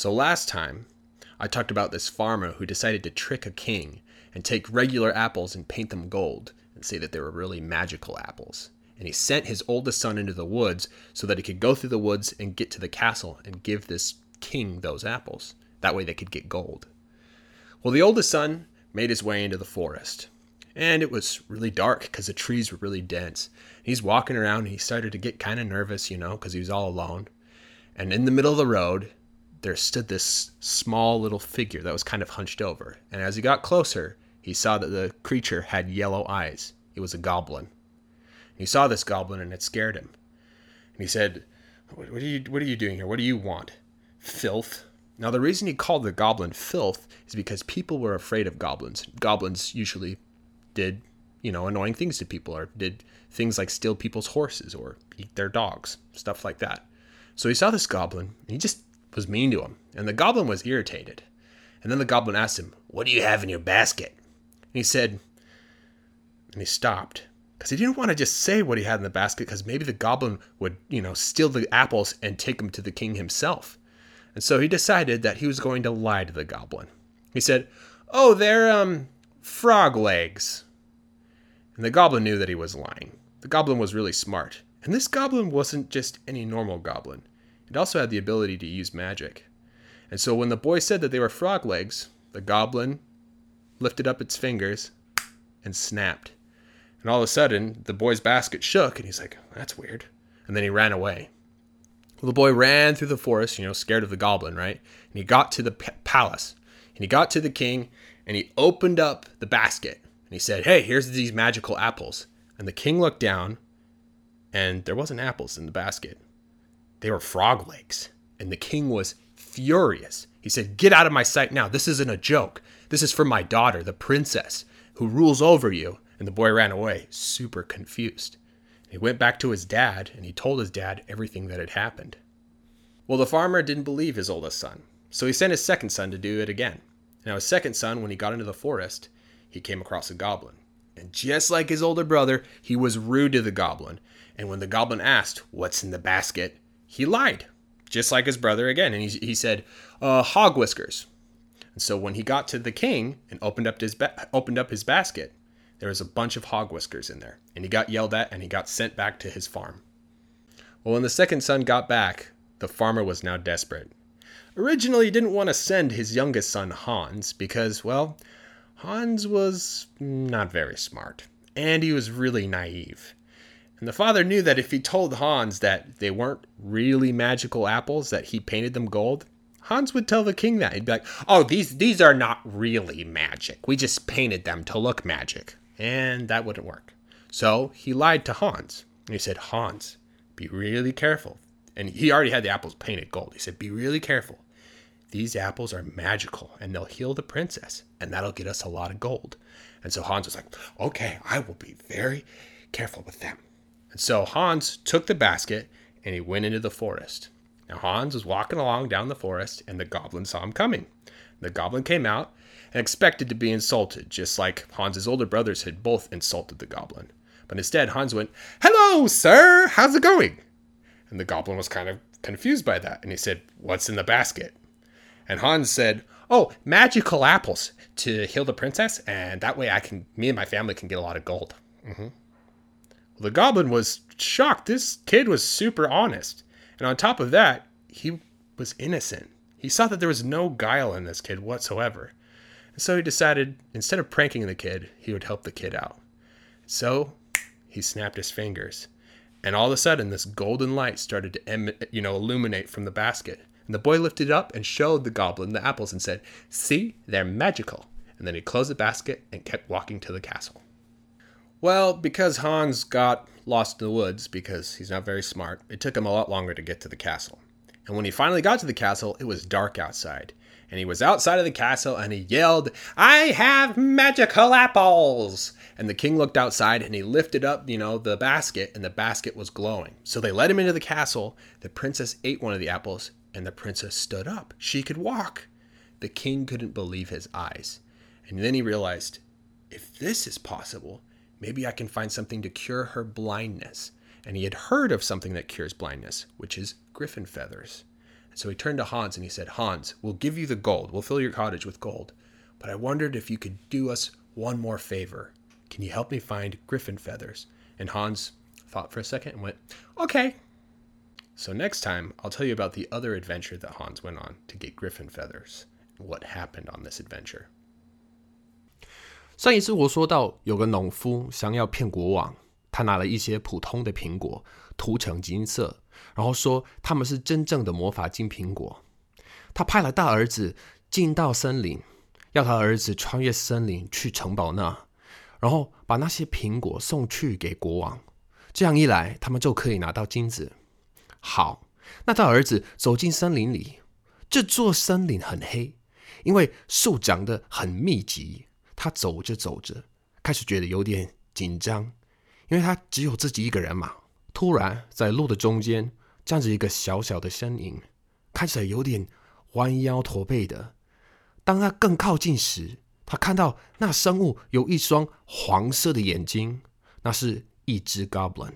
So last time, I talked about this farmer who decided to trick a king and take regular apples and paint them gold and say that they were really magical apples. And he sent his oldest son into the woods so that he could go through the woods and get to the castle and give this king those apples. That way they could get gold. Well, the oldest son made his way into the forest. And it was really dark because the trees were really dense. He's walking around and he started to get kind of nervous, you know, because he was all alone. And in the middle of the road, there stood this small little figure that was kind of hunched over. And as he got closer, he saw that the creature had yellow eyes. It was a goblin. He saw this goblin and it scared him. And he said, what, are you what are you doing here? What do you want? Filth. Now the reason he called the goblin filth is because people were afraid of goblins. Goblins usually did, you know, annoying things to people or did things like steal people's horses or eat their dogs, stuff like that. So he saw this goblin and he just was mean to him, and the goblin was irritated. And then the goblin asked him, What do you have in your basket? And he said, and he stopped because he didn't want to just say what he had in the basket because maybe the goblin would, you know, steal the apples and take them to the king himself. And so he decided that he was going to lie to the goblin. He said, Oh, they're, um, frog legs. And the goblin knew that he was lying. The goblin was really smart. And this goblin wasn't just any normal goblin. It also had the ability to use magic. And so when the boy said that they were frog legs, the goblin lifted up its fingers and snapped. And all of a sudden, the boy's basket shook, and he's like, That's weird. And then he ran away. Well, the boy ran through the forest, you know, scared of the goblin, right? And he got to the p- palace. And he got to the king, and he opened up the basket. And he said, Hey, here's these magical apples. And the king looked down, and there wasn't apples in the basket. They were frog legs. And the king was furious. He said, Get out of my sight now. This isn't a joke. This is for my daughter, the princess, who rules over you. And the boy ran away, super confused. He went back to his dad and he told his dad everything that had happened. Well, the farmer didn't believe his oldest son, so he sent his second son to do it again. Now, his second son, when he got into the forest, he came across a goblin. And just like his older brother, he was rude to the goblin. And when the goblin asked, What's in the basket? He lied, just like his brother again. And he, he said, uh, Hog whiskers. And so when he got to the king and opened up his ba- opened up his basket, there was a bunch of hog whiskers in there, and he got yelled at and he got sent back to his farm. Well, when the second son got back, the farmer was now desperate. Originally, he didn't want to send his youngest son Hans because, well, Hans was not very smart, and he was really naive. And the father knew that if he told Hans that they weren't really magical apples, that he painted them gold, Hans would tell the king that. He'd be like, "Oh, these these are not really magic. We just painted them to look magic." And that wouldn't work. So he lied to Hans. He said, "Hans, be really careful." And he already had the apples painted gold. He said, "Be really careful. These apples are magical and they'll heal the princess, and that'll get us a lot of gold." And so Hans was like, "Okay, I will be very careful with them." And so Hans took the basket and he went into the forest. Now Hans was walking along down the forest and the goblin saw him coming. The goblin came out and expected to be insulted, just like Hans's older brothers had both insulted the goblin. But instead, Hans went, Hello, sir, how's it going? And the goblin was kind of confused by that, and he said, What's in the basket? And Hans said, Oh, magical apples to heal the princess, and that way I can, me and my family can get a lot of gold. Mm-hmm. The goblin was shocked. This kid was super honest. And on top of that, he was innocent. He saw that there was no guile in this kid whatsoever. And so he decided, instead of pranking the kid, he would help the kid out. So he snapped his fingers. And all of a sudden, this golden light started to em- you know, illuminate from the basket. And the boy lifted up and showed the goblin the apples and said, See, they're magical. And then he closed the basket and kept walking to the castle. Well, because Hans got lost in the woods because he's not very smart, it took him a lot longer to get to the castle. And when he finally got to the castle, it was dark outside. And he was outside of the castle and he yelled, I have magical apples! And the king looked outside and he lifted up, you know, the basket and the basket was glowing. So they let him into the castle. The princess ate one of the apples and the princess stood up. She could walk. The king couldn't believe his eyes. And then he realized, if this is possible, Maybe I can find something to cure her blindness. And he had heard of something that cures blindness, which is griffin feathers. So he turned to Hans and he said, Hans, we'll give you the gold. We'll fill your cottage with gold. But I wondered if you could do us one more favor. Can you help me find griffin feathers? And Hans thought for a second and went, Okay. So next time, I'll tell you about the other adventure that Hans went on to get griffin feathers and what happened on this adventure. 上一次我说到，有个农夫想要骗国王，他拿了一些普通的苹果涂成金色，然后说他们是真正的魔法金苹果。他派了大儿子进到森林，要他儿子穿越森林去城堡那，然后把那些苹果送去给国王。这样一来，他们就可以拿到金子。好，那他儿子走进森林里，这座森林很黑，因为树长得很密集。他走着走着，开始觉得有点紧张，因为他只有自己一个人嘛。突然，在路的中间站着一个小小的身影，看起来有点弯腰驼背的。当他更靠近时，他看到那生物有一双黄色的眼睛，那是一只 goblin。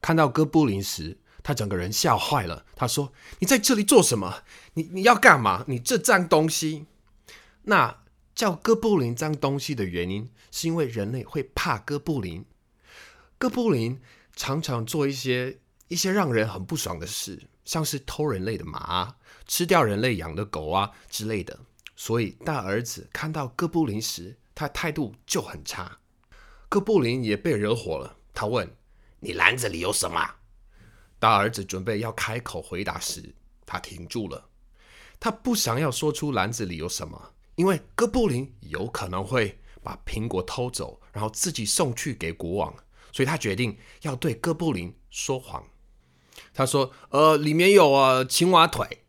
看到哥布林时，他整个人吓坏了。他说：“你在这里做什么？你你要干嘛？你这脏东西！”那。叫哥布林脏东西的原因，是因为人类会怕哥布林。哥布林常常做一些一些让人很不爽的事，像是偷人类的马、吃掉人类养的狗啊之类的。所以大儿子看到哥布林时，他态度就很差。哥布林也被惹火了，他问：“你篮子里有什么？”大儿子准备要开口回答时，他停住了。他不想要说出篮子里有什么。因为哥布林有可能会把苹果偷走，然后自己送去给国王，所以他决定要对哥布林说谎。他说：“呃，里面有啊青蛙腿。”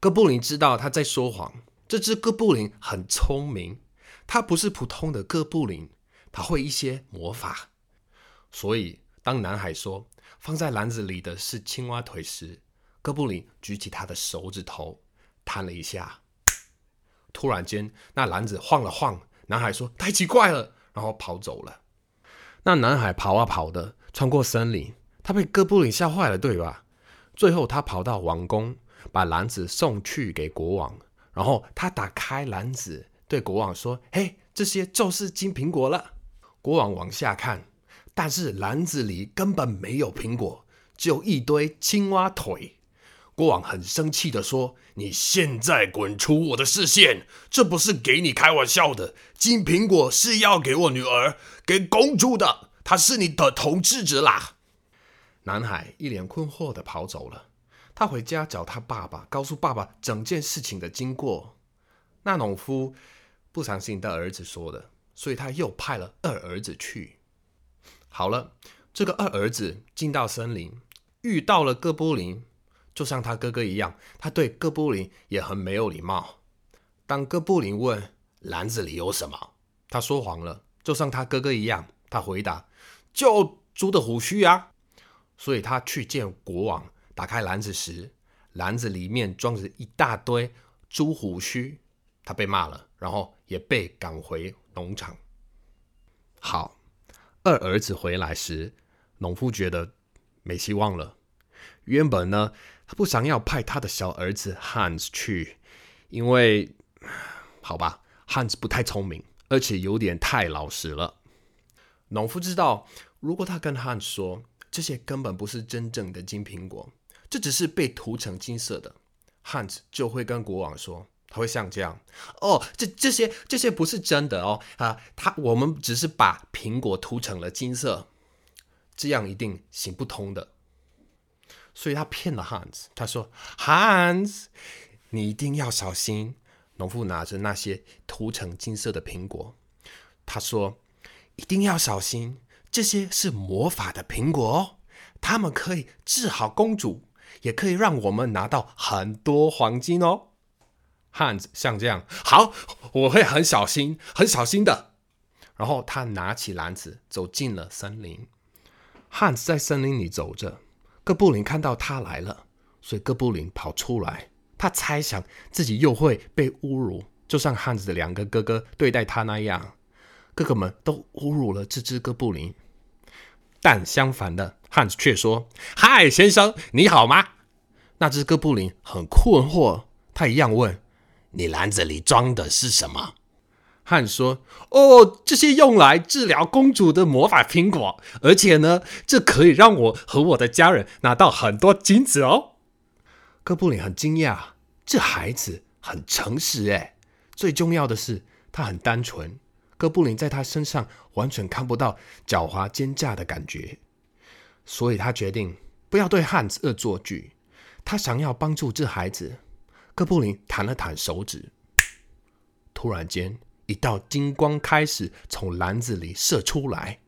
哥布林知道他在说谎。这只哥布林很聪明，他不是普通的哥布林，他会一些魔法。所以当男孩说放在篮子里的是青蛙腿时，哥布林举起他的手指头，弹了一下。突然间，那篮子晃了晃，男孩说：“太奇怪了。”然后跑走了。那男孩跑啊跑的，穿过森林，他被哥布林吓坏了，对吧？最后他跑到王宫，把篮子送去给国王。然后他打开篮子，对国王说：“嘿，这些就是金苹果了。”国王往下看，但是篮子里根本没有苹果，只有一堆青蛙腿。国王很生气的说：“你现在滚出我的视线！这不是给你开玩笑的，金苹果是要给我女儿，给公主的，她是你的统治者啦！”男孩一脸困惑的跑走了。他回家找他爸爸，告诉爸爸整件事情的经过。那农夫不相信他儿子说的，所以他又派了二儿子去。好了，这个二儿子进到森林，遇到了哥布林。就像他哥哥一样，他对哥布林也很没有礼貌。当哥布林问篮子里有什么，他说谎了。就像他哥哥一样，他回答就猪的胡须啊。所以他去见国王，打开篮子时，篮子里面装着一大堆猪胡须。他被骂了，然后也被赶回农场。好，二儿子回来时，农夫觉得没希望了。原本呢。他不想要派他的小儿子 Hans 去，因为好吧，Hans 不太聪明，而且有点太老实了。农夫知道，如果他跟 Hans 说这些根本不是真正的金苹果，这只是被涂成金色的，Hans 就会跟国王说，他会像这样：哦，这这些这些不是真的哦啊，他我们只是把苹果涂成了金色，这样一定行不通的。所以他骗了 Hans，他说：“Hans，你一定要小心。”农夫拿着那些涂成金色的苹果，他说：“一定要小心，这些是魔法的苹果哦，它们可以治好公主，也可以让我们拿到很多黄金哦。”Hans 像这样，好，我会很小心，很小心的。然后他拿起篮子，走进了森林。Hans 在森林里走着。哥布林看到他来了，所以哥布林跑出来。他猜想自己又会被侮辱，就像汉子的两个哥哥对待他那样。哥哥们都侮辱了这只哥布林，但相反的，汉子却说：“嗨，先生，你好吗？”那只哥布林很困惑，他一样问：“你篮子里装的是什么？”汉说：“哦，这些用来治疗公主的魔法苹果，而且呢，这可以让我和我的家人拿到很多金子哦。”哥布林很惊讶，这孩子很诚实诶，最重要的是他很单纯。哥布林在他身上完全看不到狡猾奸诈的感觉，所以他决定不要对汉子恶作剧。他想要帮助这孩子。哥布林弹了弹手指，突然间。一道金光开始从篮子里射出来。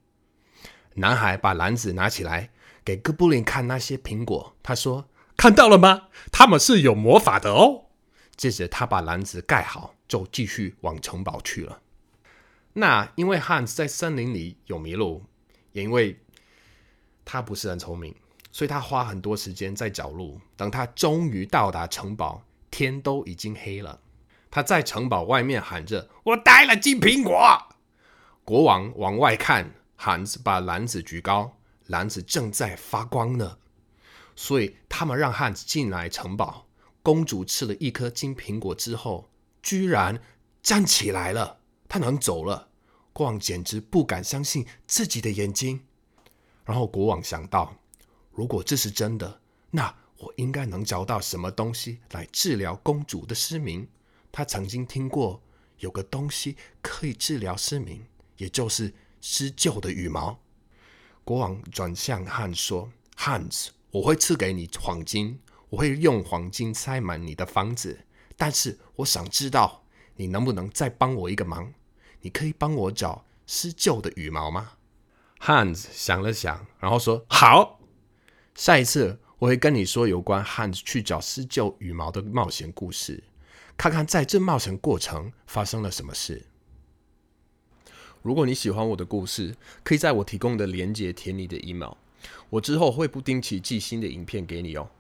男孩把篮子拿起来，给哥布林看那些苹果。他说：“看到了吗？他们是有魔法的哦。”接着他把篮子盖好，就继续往城堡去了。那因为汉斯在森林里有迷路，也因为他不是很聪明，所以他花很多时间在找路。等他终于到达城堡，天都已经黑了。他在城堡外面喊着：“我带了金苹果。”国王往外看，汉子把篮子举高，篮子正在发光呢。所以他们让汉子进来城堡。公主吃了一颗金苹果之后，居然站起来了，她能走了。国王简直不敢相信自己的眼睛。然后国王想到，如果这是真的，那我应该能找到什么东西来治疗公主的失明。他曾经听过有个东西可以治疗失明，也就是施救的羽毛。国王转向汉说：“汉子，我会赐给你黄金，我会用黄金塞满你的房子。但是我想知道，你能不能再帮我一个忙？你可以帮我找施救的羽毛吗？”汉子想了想，然后说：“好，下一次我会跟你说有关汉子去找施救羽毛的冒险故事。”看看在这冒险过程发生了什么事。如果你喜欢我的故事，可以在我提供的链接填你的 email，我之后会不定期寄新的影片给你哦。